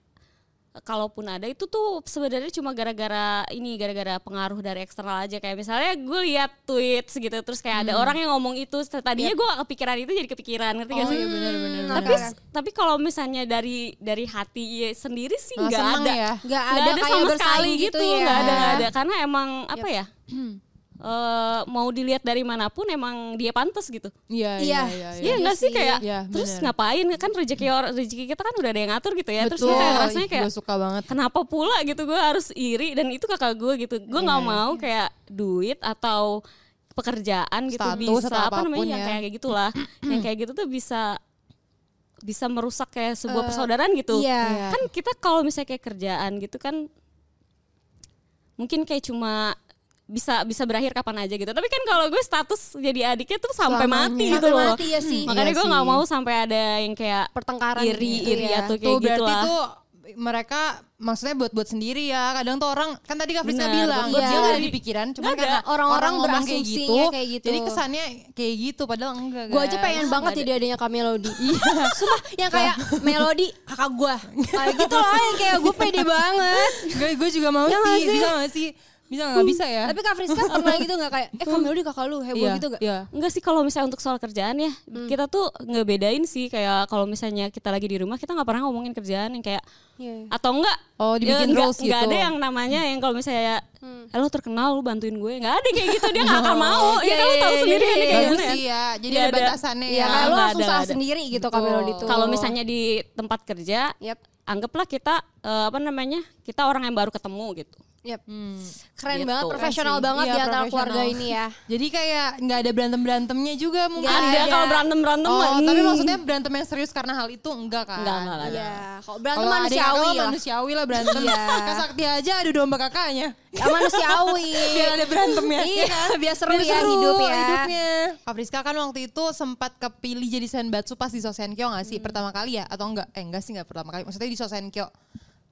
kalaupun ada itu tuh sebenarnya cuma gara-gara ini gara-gara pengaruh dari eksternal aja. Kayak misalnya gue lihat tweets gitu terus kayak ada orang yang ngomong itu tadinya gue gak kepikiran itu jadi kepikiran ngerti gak
Oh
sih?
iya bener-bener.
Tapi tapi kalau misalnya dari dari hati ya sendiri sih
Malah
nggak
seneng
ada.
ya?
Nggak
nggak
ada
ada
kayak
sama sekali
gitu
gitu
ya.
nggak ada nggak ada. Karena emang apa ya eh, mau dilihat dari mana pun emang dia pantas gitu
Iya,
Iya.
iya,
Iya nggak sih kayak
Iya,
terus
bener.
ngapain kan rezeki orang rezeki kita kan udah ada yang ngatur gitu ya terus
Betul,
kita rasanya kayak
gue suka banget.
kenapa pula gitu gue harus iri dan itu kakak gue gitu gue nggak
Iya.
mau kayak duit atau pekerjaan gitu
Status
bisa
atau
apa namanya
apa pun
yang
ya.
kayak kayak gitulah (clears throat) yang kayak gitu tuh bisa bisa merusak kayak sebuah persaudaraan gitu
iya.
kan kita kalau misalnya kayak kerjaan gitu kan mungkin kayak cuma bisa bisa berakhir kapan aja gitu tapi kan kalau gue status jadi adiknya tuh sampai
Selamanya.
mati gitu loh
mati ya sih.
makanya
Iya
gue nggak mau sampai ada yang kayak
Pertengkaran
iri
gitu
iri
ya.
atau
Tuh
kayak gitu
berarti
lah
tuh mereka maksudnya buat-buat sendiri ya. Kadang tuh orang kan tadi Kak Friska bilang
buat-buat
dia nggak ada di pikiran,
ada.
karena
Orang-orang
ngomong kayak
berasumsinya
gitu,
kayak gitu.
Jadi kesannya kayak gitu padahal enggak.
Gue aja pengen banget jadi adanya Kak Melody. Iya. (laughs) Sumpah yang kayak Melody kakak gue. (laughs) Kayak gitu loh yang kayak gue pede banget.
Gue juga mau
Ya
sih.
sih?
Bisa gak sih? Bisa nggak bisa ya?
Tapi Kak Friska pernah gitu gak kayak, eh Kak Melody kakak lu heboh
Iya,
gitu gak?
Iya.
Enggak sih kalau misalnya untuk soal kerjaan ya
Hmm.
kita tuh ngebedain sih kayak kalau misalnya kita lagi di rumah kita nggak pernah ngomongin kerjaan yang kayak
Iya.
atau enggak
Oh, dibikin
ya, enggak,
rules
enggak
gitu.
ada yang namanya yang kalau misalnya
Hmm.
eh, lo terkenal lu bantuin gue nggak ada kayak gitu dia nggak (laughs) akan mau ya
Iya,
kan lo
iya,
tahu
iya,
sendiri
iya,
kan
iya.
kayak gimana ya.
sih ya. Jadi ada
ada.
batasannya ya.
nggak
usaha
nggak ada.
sendiri gitu. Melody tuh.
kalau misalnya di tempat kerja
Yep.
anggaplah kita eh, apa namanya kita orang yang baru ketemu gitu
Yep.
Hmm.
Keren
Gitu.
banget, profesional
sih.
banget
Iya,
di antara keluarga ini ya.
Jadi kayak nggak ada berantem berantemnya juga mungkin.
Nggak
ada
ada.
kalau berantem berantem
Oh, tapi
hmm.
maksudnya berantem yang serius karena hal itu enggak kan?
Enggak, enggak ada.
Iya, kalau berantem
yang
manusiawi lah.
manusiawi lah berantem.
Iya.
Kak Sakti aja adu domba kakaknya.
Ya, manusiawi. (laughs)
Biar ada berantemnya.
Iya, biar seru
Biar
ya
seru
hidup ya.
hidupnya. Kak Friska kan waktu itu sempat kepilih jadi senbatsu pas di Sosenkyo gak
Hmm.
sih? Pertama kali ya? Atau enggak? Eh enggak sih enggak pertama kali. Maksudnya di Sosenkyo.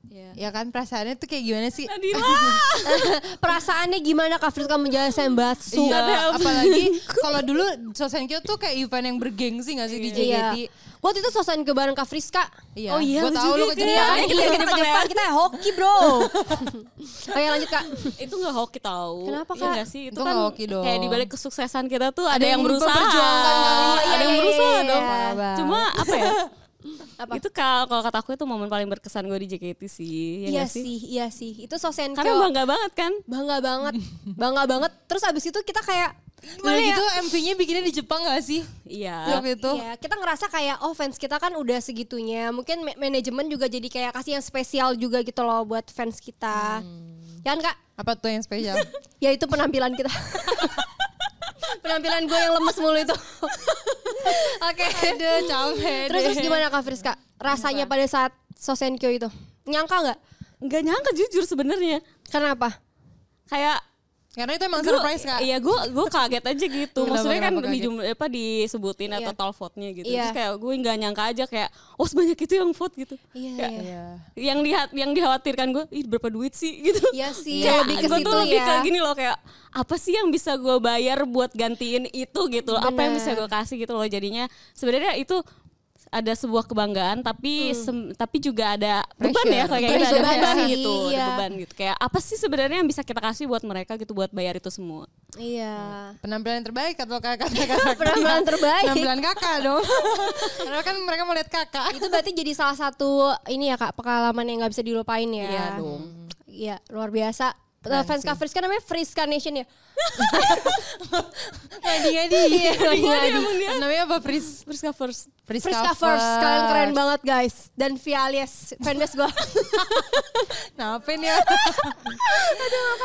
Iya.
Ya kan perasaannya tuh kayak gimana sih?
Nadila.
Perasaannya gimana Kak Friska menjadi Sembatsu?
Iya, apalagi kalau dulu Sosenkyo tuh kayak event yang bergengsi gak sih di
Iya.
JKT?
Waktu itu suasana ke bareng Kak Friska.
Iya.
Oh iya,
Gua
lu
tahu lu ke
ya.
Jepang.
Iya, kita
Iya,
ke
Jepang ya.
Kita hoki bro. Oke lanjut Kak.
itu gak hoki tahu.
Kenapa,
Iya
Kak?
nggak sih? Itu,
Itu
kan
hoki dong.
kayak dibalik kesuksesan kita tuh ada,
Ada
yang
yang
berusaha.
Oh,
ada
iya,
yang
iya,
berusaha
iya,
dong.
iya.
Cuma apa ya?
Apa?
Itu kalau kalau kata aku itu momen paling berkesan gue di JKT sih. Ya
Iya
sih?
sih, iya sih. Itu Sosenkyo.
Karena bangga banget kan.
bangga banget, (laughs) bangga banget. Terus abis itu kita kayak gimana ya?
gitu MV-nya bikinnya di Jepang gak sih?
Iya.
Waktu itu.
Iya, kita ngerasa kayak oh fans kita kan udah segitunya. Mungkin ma- manajemen juga jadi kayak kasih yang spesial juga gitu loh buat fans kita. Ya kan Kak?
Apa tuh yang spesial? (laughs)
Ya itu penampilan kita. (laughs) penampilan gue yang lemes mulu itu. Oke.
Aduh capek
Terus terus gimana Kak Friska? Rasanya pada saat Sosenkyo itu? Nyangka nggak?
Nggak nyangka jujur sebenarnya.
Kenapa?
Kayak
Karena itu emang
Gua-
surprise kak.
Iya gue gue kaget aja (laughs) gitu. Maksudnya kan di
kaget?
apa disebutin
Iya.
atau vote-nya gitu.
Iya.
Terus kayak gue nggak nyangka aja kayak oh sebanyak itu yang vote gitu.
Iya,
Kayak,
iya.
Yang lihat yang dikhawatirkan gue, ih berapa duit sih (laughs) gitu.
Iya sih,
Kayak
lebih ke situ
tuh lebih
ya.
ke gini loh kayak apa sih yang bisa gue bayar buat gantiin itu gitu loh. Apa yang bisa
Bener.
gue kasih gitu loh. Jadinya sebenarnya itu ada sebuah kebanggaan tapi sem- tapi juga ada beban ya kayak gitu ada beban gitu ada
iya.
beban gitu kayak apa sih sebenarnya yang bisa kita kasih buat mereka gitu buat bayar itu semua
Iya.
Penampilan terbaik atau (laughs) kakak kakak
Penampilan terbaik.
Penampilan kakak dong. (laughs) Karena kan mereka mau lihat kakak.
itu berarti jadi salah satu ini ya kak pengalaman yang nggak bisa dilupain ya.
Iya dong.
Iya luar biasa.
Keren
fans. Kak Friska namanya Friska Nation ya. (laughs)
Ngadi ngadi.
Iya, ngadi-ngadi.
Namanya apa Fris?
Friska first
Friska first, kalian keren banget guys. Dan Via alias fanbase gue. (laughs)
Nih? ya?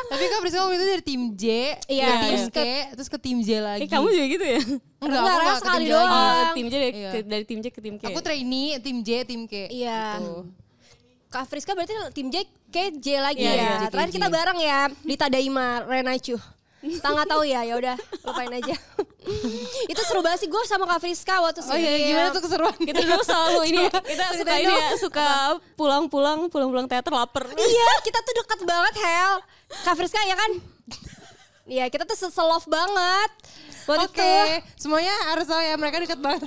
Tapi Kak Friska waktu itu dari tim J,
Iya,
ke tim
iya.
K, terus ke tim J lagi.
Eh kamu juga gitu ya?
Enggak,
Enggak,
enggak ke
sekali
tim J
doang.
lagi.
Oh, tim J dari,
Iya.
ke- dari tim J ke tim K.
Aku trainee tim J, tim K.
Iya.
Tuh.
Kak Friska berarti tim J ke J lagi
Iya,
ya.
iya, J, K,
Terakhir kita bareng ya di Tadaima Renaichu. Kita nggak tahu ya, ya udah lupain aja. (laughs) itu seru banget sih gue sama Kak Friska waktu
Oh iya, gimana tuh keseruan?
kita dulu selalu (laughs) ini ya, kita suka ini ya, suka pulang-pulang, pulang-pulang teater lapar.
iya, (laughs) kita tuh deket banget Hel. Kak Friska ya kan? Iya, kita tuh se-love banget.
Oke,
itu
semuanya harus tahu ya mereka dekat banget.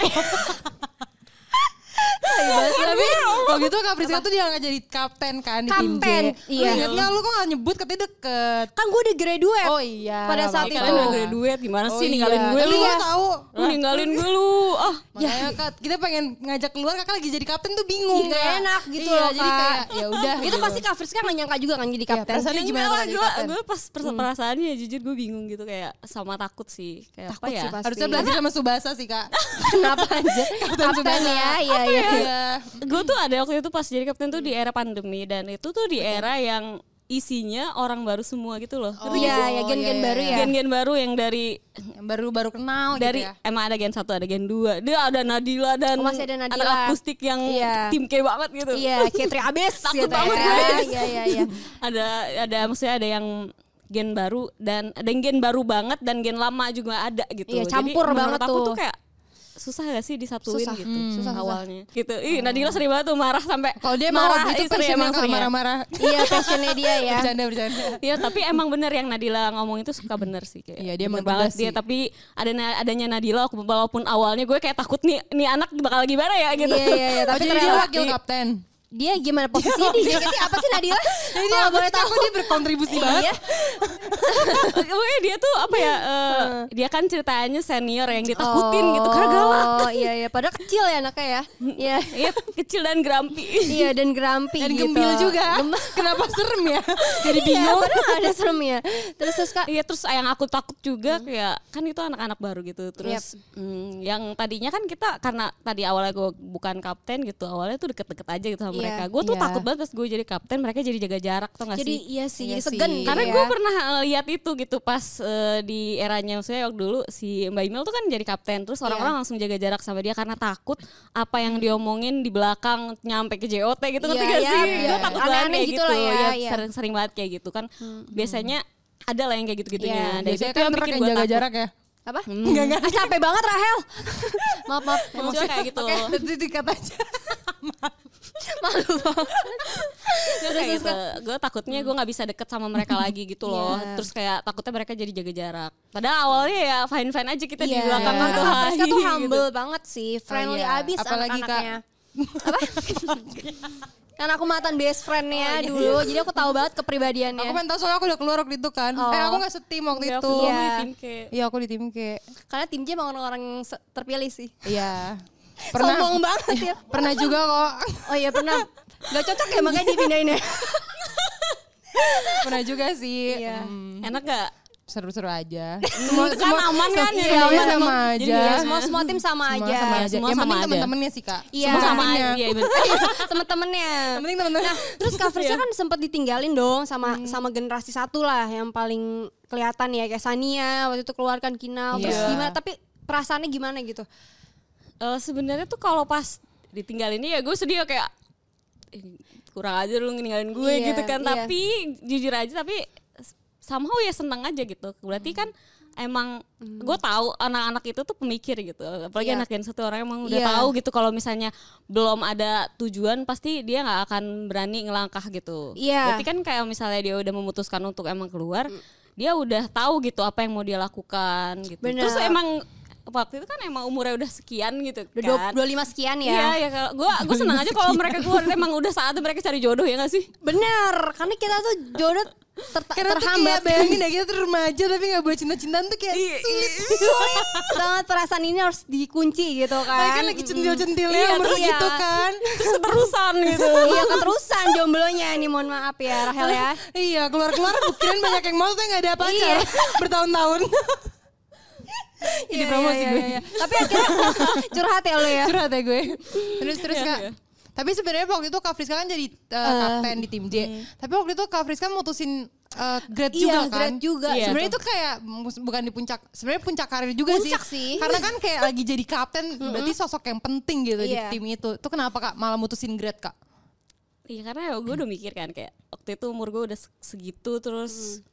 Tapi waktu itu Kak Friska tuh diangkat jadi kapten kan di tim J.
Kapten, iya.
Lu nggak lu kok gak nyebut katanya deket.
kan gue udah graduate.
Oh iya.
Pada saat itu.
Kalian udah graduate gimana
Oh
sih
iya.
ninggalin gue
Tapi
lu?
gue tahu.
Lu ninggalin gue lu. Ah,
Makanya Kak, kita pengen ngajak keluar kakak lagi jadi kapten tuh bingung.
Nggak
Kak.
enak gitu
Iya,
loh
Jadi
Kak.
kayak ya udah.
itu
gitu.
pasti Kak Friska gak nyangka juga kan jadi
Iya,
kapten.
perasaannya
Ya
gimana
lah,
jadi
gue,
kapten?
gue pas pers- perasaannya jujur gue bingung gitu kayak sama takut sih. Kayak
Takut
apa ya?
sih pasti.
Harusnya belajar sama Subasa sih kak.
Kenapa aja? kapten ya, iya iya.
Iya.
gue tuh ada waktu itu pas jadi kapten tuh di era pandemi dan itu tuh di era yang isinya orang baru semua gitu loh. Ngerti
Iya, ya gen-gen
iya,
baru
iya.
ya.
Gen-gen baru yang dari
Yang baru-baru kenal
dari
gitu ya.
emang ada gen satu ada gen dua dia ada Nadila dan
Oh, masih ada Nadila.
anak akustik yang
Iya.
tim K banget gitu
Iya, Ketri abis
Takut
gitu
banget
ya. Iya iya iya.
ada ada maksudnya ada yang gen baru dan ada yang gen baru banget dan gen lama juga ada gitu
Iya,
Jadi
campur
menurut
banget
aku
tuh.
tuh kayak susah gak sih disatuin
Susah.
gitu
Hmm, susah, susah.
awalnya gitu ih Nadila sering banget tuh marah sampai
Kalau dia
marah
itu
sering, emang sering ya.
marah-marah. (laughs)
Iya, passionnya dia ya.
Bercanda bercanda.
Iya tapi emang bener yang Nadila ngomong itu suka bener sih kayak
Iya, dia
bener
emang
banget
tegas
dia tapi ada adanya Nadila walaupun awalnya gue kayak takut nih nih anak bakal gimana ya gitu
Iya iya iya,
Oh,
tapi
jadi dia
ternyata
wakil kapten.
Dia gimana (laughs) posisinya di JKT apa sih Nadila? (laughs)
Jadi
Kalau
aku
boleh
tahu dia berkontribusi banget.
Iya. (laughs)
Pokoknya dia tuh apa ya eh, dia kan ceritanya senior yang ditakutin gitu karena galak
Iya iya, padahal kecil ya anaknya ya. Iya.
Iya kecil dan grumpy
Iya dan grumpy
Dan
gitu.
gembil juga. (laughs) Kenapa serem ya? Jadi
Iya,
bingung.
padahal ada seremnya. Terus terus Kak,
Iya terus yang aku takut juga kayak kan itu anak-anak baru gitu terus hmm, yang tadinya kan kita karena tadi awalnya gue bukan kapten gitu awalnya tuh deket-deket aja gitu sama
Iya,
mereka gue tuh
iya.
takut banget pas gue jadi kapten mereka jadi jaga jarak tau gak
jadi
sih
iya sih,
Iya
jadi
sih.
segan gitu
karena
ya.
gue pernah eh, lihat itu gitu pas eh, di eranya maksudnya waktu dulu si Mbak Imel tuh kan jadi kapten terus
Iya.
orang-orang langsung jaga jarak sama dia karena takut apa yang diomongin di belakang nyampe ke JOT gitu ngerti
Iya,
gak
iya,
sih
iya.
gue takut banget kayak
gitu
gitu,
lah ya,
ya,
iya.
sering sering banget kayak gitu kan biasanya ada lah yang kayak gitu-gitunya
Iya,
Dan itu
kan
yang bikin gue
jaga
takut.
jarak ya.
Apa?
Hmm.
Enggak enggak.
Ah, capek banget Rahel. (laughs) maaf maaf.
Maksudnya kayak gitu
Oke, nanti dikat aja. (laughs)
Malu banget.
kayak gitu. gue takutnya gue nggak bisa deket sama mereka lagi gitu loh
Iya.
terus kayak takutnya mereka jadi jaga jarak padahal awalnya ya fine fine aja kita di
Iya,
belakang gitu
Kak Friska tuh
Hai,
humble banget sih, friendly
iya.
abis
Apalagi, Kak.
anak-anaknya. Apa? (laughs) Kan aku mantan best friendnya dulu, jadi aku tahu banget kepribadiannya.
Aku pengen tahu soalnya aku udah keluar waktu itu kan.
Oh.
Eh aku gak setim waktu
Iya,
itu.
aku
Iya.
di tim
Iya aku di tim K.
Karena tim J emang orang-orang terpilih sih.
Iya. (laughs)
Sombong banget ya. (laughs)
Pernah juga kok.
Oh iya pernah. Gak cocok ya makanya dipindahin ya. (laughs)
Pernah juga sih.
Iya.
Hmm,
enak gak
seru-seru aja. (laughs)
kan aman kan
Iya,
ya
iya, sama
emang.
aja.
Jadi
Ya, semua semua tim sama
Semua
aja.
sama aja.
Semua
Yang
sama
penting
aja.
teman-temannya sih kak.
Iya.
semua sama aja iya (laughs) bener.
Temen-temennya.
Penting teman-teman.
Nah, terus Frisya kan sempat ditinggalin dong sama sama generasi satu lah yang paling kelihatan ya kayak Sania waktu itu keluarkan Kinal terus
Iya.
gimana tapi perasaannya gimana gitu?
Eh, sebenarnya tuh kalau pas ditinggalin ya gue sedih ya kayak "Eh, kurang aja lu ninggalin gue
Iya,
gitu kan
iya.
tapi jujur aja tapi somehow ya seneng aja gitu berarti kan emang gue tahu anak-anak itu tuh pemikir gitu apalagi
Iya.
anak yang satu orang emang udah
Iya.
tahu gitu kalau misalnya belum ada tujuan pasti dia nggak akan berani ngelangkah gitu
Iya.
berarti kan kayak misalnya dia udah memutuskan untuk emang keluar dia udah tahu gitu apa yang mau dia lakukan gitu
Bener.
terus emang waktu itu kan emang umurnya udah sekian gitu
Udah
kan
25 sekian
Iya,
ya.
ya kalau gue gue senang aja kalau mereka keluar emang udah saatnya mereka cari jodoh ya gak sih?
Bener, karena kita tuh jodoh ter-
Karena tuh
terhambat.
kayak bayangin ya kita tuh remaja tapi gak boleh cinta-cintaan tuh kayak
Iya,
sulit. (laughs)
banget perasaan ini harus dikunci gitu kan.
kan lagi centil-centilnya
Iya, terus
segitu
ya.
kan.
Terus keterusan gitu. (laughs)
iya keterusan jomblonya ini mohon maaf ya Rahel ya. (laughs)
Iya keluar-keluar kirain banyak yang mau tapi gak ada pacar
Iya.
bertahun-tahun. Ini
Iya,
promosi
iya,
gue.
iya, iya. Tapi akhirnya curhat ya lo ya.
Curhat ya gue. Terus terus
Iya,
kak. Tapi sebenarnya waktu itu Kak Friska kan jadi uh, kapten di tim J. Tapi waktu itu Kak Friska mutusin uh, grade
Iya,
juga kan.
grade juga.
Iya.
Sebenarnya itu kayak bukan di puncak. Sebenarnya puncak karir juga
Puncak sih.
Karena kan kayak lagi jadi kapten berarti sosok yang penting gitu
Iya.
di tim itu. Itu kenapa Kak malah mutusin grade Kak?
Iya karena ya gue udah mikir kan kayak waktu itu umur gue udah se- segitu terus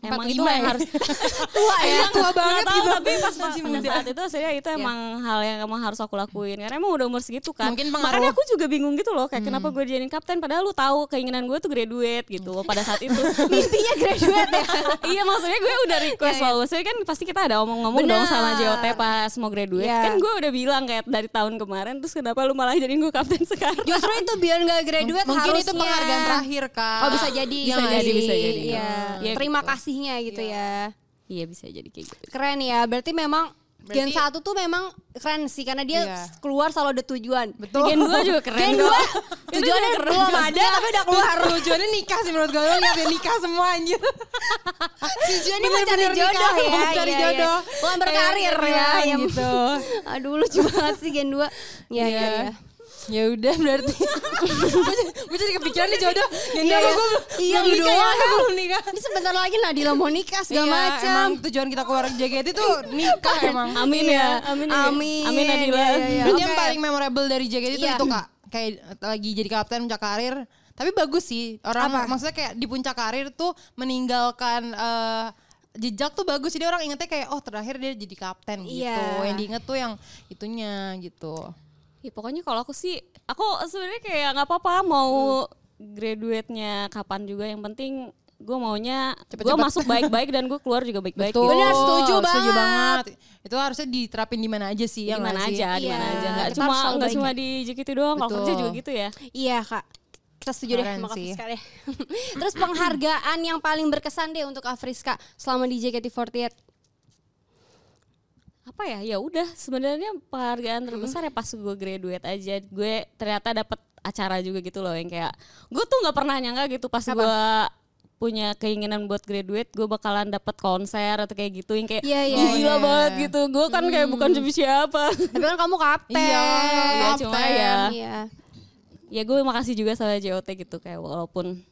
emang
45
itu yang
ya?
harus (laughs)
Tua ya, tua banget
tahu,
gitu.
tapi pas pada saat itu saya itu emang hal yang emang harus aku lakuin karena emang udah umur segitu kan
Mungkin pengaruh.
makanya aku juga bingung gitu loh kayak kenapa gue dijadiin kapten padahal lu tahu keinginan gue tuh graduate gitu pada saat itu (laughs)
Mimpinya graduate ya. (laughs)
iya maksudnya gue udah request loh maksudnya kan pasti kita ada omong-ngomong
Benar.
dong sama JOT pas mau graduate
Iya.
kan gue udah bilang kayak dari tahun kemarin terus kenapa lu malah jadiin gue kapten sekarang
Justru itu biar nggak graduate
Mungkin
harusnya.
itu penghargaan terakhir Kak.
Oh bisa jadi,
Iya
bisa jadi,
bisa jadi.
Iya.
Iya,
Terima
gitu.
Kasihnya gitu ya.
iya bisa jadi kayak gitu
Keren ya. Berarti memang Gen
Berarti-
1 tuh memang keren sih karena dia
Iya.
keluar selalu ada tujuan.
Betul.
Gen 2 juga keren
Gen
kok.
2 (laughs) tujuannya belum ada tapi udah keluar.
Tujuannya nikah sih menurut gue. Lihat ya nikah semua anjir. (laughs)
Tujuannya mau cari jodoh
nikah,
ya.
mau cari
iya, iya.
jodoh.
Bukan berkarir ya. yang-
gitu. (laughs)
Aduh lucu banget sih Gen 2. Iya iya iya.
Ya udah berarti. (laughs) gue jadi kepikiran nih jodoh. Gen
Iya, iya.
gue
Iya,
belum nikah ya, belum nikah.
Ini sebentar lagi Nadila mau nikah segala
Iya,
macam.
Emang tujuan kita keluar JKT itu nikah emang.
Amin
Iya.
ya, amin. ya.
Amin.
Amin Nadila.
Iya, iya, iya. Oke.
yang paling memorable dari JKT itu
Iya.
itu kak. Kayak lagi jadi kapten puncak karir. Tapi bagus sih. Orang
Apa?
maksudnya kayak di puncak karir tuh meninggalkan eh, jejak tuh bagus. Jadi orang ingetnya kayak oh terakhir dia jadi kapten gitu.
Iya.
Yang diinget tuh yang itunya gitu.
Ya, pokoknya kalau aku sih, aku sebenarnya kayak nggak apa-apa mau graduate-nya kapan juga. Yang penting gue maunya gue masuk baik-baik dan gue keluar juga baik-baik.
Betul.
gitu.
Benar, setuju
Setuju
banget.
Itu harusnya diterapin di mana aja sih.
Di
ya
mana
nggak sih?
aja, di mana
Iya,
aja. Nggak
kita
cuma nggak cuma di JKT doang. Kalau kerja juga gitu ya.
Iya kak. Kita setuju deh
Keren
sama Kak
sih.
Friska deh. (laughs) Terus penghargaan yang paling berkesan deh untuk Kak Friska selama di JKT48.
Apa ya ya udah sebenarnya penghargaan terbesar ya pas gue graduate aja gue ternyata dapat acara juga gitu loh yang kayak gue tuh nggak pernah nyangka gitu pas gue punya keinginan buat graduate gue bakalan dapat konser atau kayak gitu yang kayak
Iya, iya,
gila
iya.
banget gitu gue kan kayak bukan siapa siapa
Tapi kan kamu kapten.
Iya,
Iya, cuma ya
Iya.
ya gue makasih juga sama JOT gitu kayak walaupun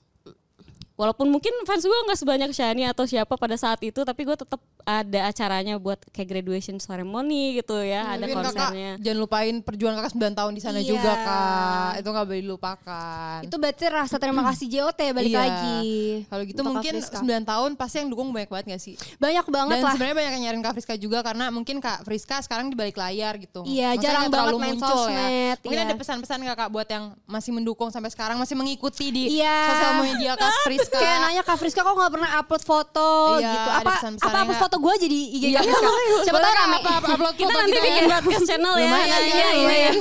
walaupun mungkin fans gue nggak sebanyak Shani atau siapa pada saat itu tapi gue tetap ada acaranya buat kayak graduation ceremony gitu ya ada
Mungkin
konsernya
kakak jangan lupain perjuangan kakak 9 tahun di sana
Iya.
juga kak. Itu gak boleh dilupakan.
Itu berarti rasa terima kasih JOT balik
Iya.
lagi.
Kalau gitu
Untuk
mungkin
Kak Friska.
9 tahun pasti yang dukung banyak banget gak sih?
banyak banget
Dan
lah.
sebenarnya banyak yang nyariin Kak Friska juga karena mungkin Kak Friska sekarang di balik layar gitu.
Iya,
Maksudnya
jarang
nggak
banget main
muncul
sosmed,
ya. Mungkin
iya.
ada pesan-pesan gak Kak buat yang masih mendukung sampai sekarang masih mengikuti di
Iya.
sosial media Kak Friska.
Kayak nanya Kak Friska kok gak pernah upload foto
Iya,
gitu. Apa
pesan-pesannya
apa upload foto gue jadi IG
Iya,
Kak Friska. (laughs) Siapa
nggak
rame.
apa, apa, upload
kita (laughs)
foto
nanti
kita
bikin
ya?
broadcast channel ya
Lumayan,
nanti
iya, (laughs)
ya,
lumayan.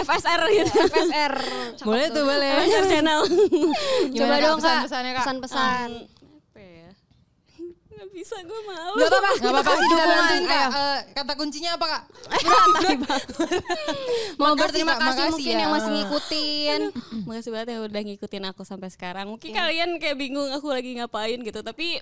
FSR gitu
FSR.
Boleh tuh boleh.
FSR channel
Coba dong Kak.
pesan-pesannya, Kak?
Pesan-pesan.
Ya bisa gue malu
Gak apa-apa,
Gak apa-apa,
kasih dukungan.
Kak. Eh, kata kuncinya apa Kak? (laughs)
Mau
Makasih,
berterima kasih
makasih
mungkin
ya.
yang masih ngikutin.
Makasih banget yang udah ngikutin aku sampai sekarang. Mungkin kalian kayak bingung aku lagi ngapain gitu, tapi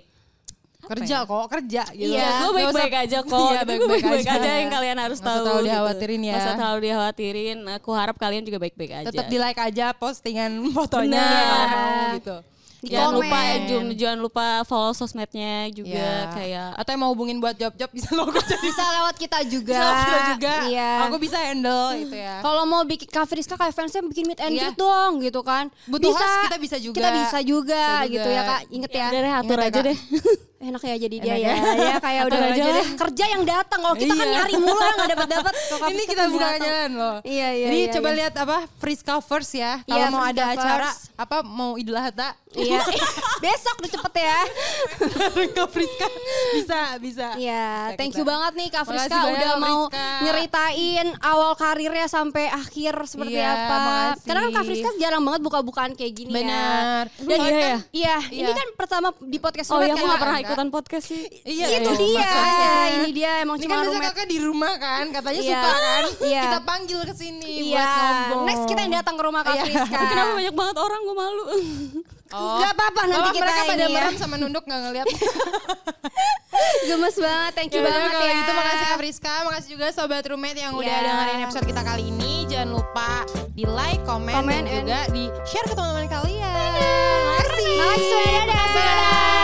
Kerja kok, kerja gitu.
Iya,
gue
Nggak
baik-baik aja kok.
Iya,
Tapi gue
baik-baik
baik-baik
aja.
aja yang kalian harus
usah
tahu.
terlalu
gitu.
dikhawatirin ya.
Nggak usah terlalu dikhawatirin. Aku harap kalian juga baik-baik aja.
Tetap di like aja postingan fotonya
Bener.
kalau mau gitu.
Di
jangan
komen.
lupa jangan, jangan lupa follow sosmednya juga
Iya.
kayak
atau yang mau hubungin buat job-job bisa (laughs) jadi
Bisa lewat kita juga.
bisa kita juga.
Iya.
Aku bisa handle gitu ya.
Kalau mau bikin Kak Friska kayak fansnya bikin meet and
Iya.
greet dong gitu kan.
Butuh host, kita bisa juga.
Kita bisa juga,
Bisa juga.
gitu ya Kak. Ingat ya.
udah deh atur
ya,
aja
Kak.
deh. (laughs)
Enak ya jadi dia
Enak
ya.
ya.
ya kayak udah
aja
deh. Kerja yang datang. Kalau kita kan
Iya.
nyari mulu yang gak dapat dapat. (laughs)
Ini kita buka jalan loh.
Iya, iya,
Jadi
iya,
coba
iya.
lihat apa Friska first ya. Kalau
Iya,
mau ada acara apa mau Idul Adha
Iya. (laughs) Besok udah cepet ya. (laughs)
ke Friska bisa bisa.
Iya, thank you banget nih Kak Friska udah
Kak
mau
Friska.
nyeritain awal karirnya sampai akhir seperti
Iya,
apa.
makasih.
Karena kan Kak Friska jarang banget buka-bukaan kayak gini
Benar.
ya. Dan
Oh,
iya,
iya
kan,
ya?
iya, ini
Iya.
kan pertama di podcast
Oh iya,
kan,
aku gak
Kak?
pernah ikutan podcast sih.
Iya,
itu
iya,
dia.
makanya.
Ini dia emang
Ini
cuma
kan
Rumet.
kakak di rumah kan, katanya
Iya.
suka kan. (laughs)
Iya.
Kita panggil ke sini
Iya,
buat ngomong.
next kita yang datang ke rumah Kak
Iya.
Friska. (laughs)
Kenapa banyak banget orang gue malu. (laughs)
Oh.
Gak apa-apa nanti
Bapak
kita
mereka pada
ya.
merem sama nunduk gak ngeliat.
Gemes banget, thank you
Yaudah,
banget
kalau
ya.
gitu makasih Kak Friska, makasih juga Sobat Roommate yang udah
Iya.
dengerin episode kita kali ini. Jangan lupa di like, komen,
Komen
dan
and-
juga di share ke teman-teman kalian. Makasih.
Makasih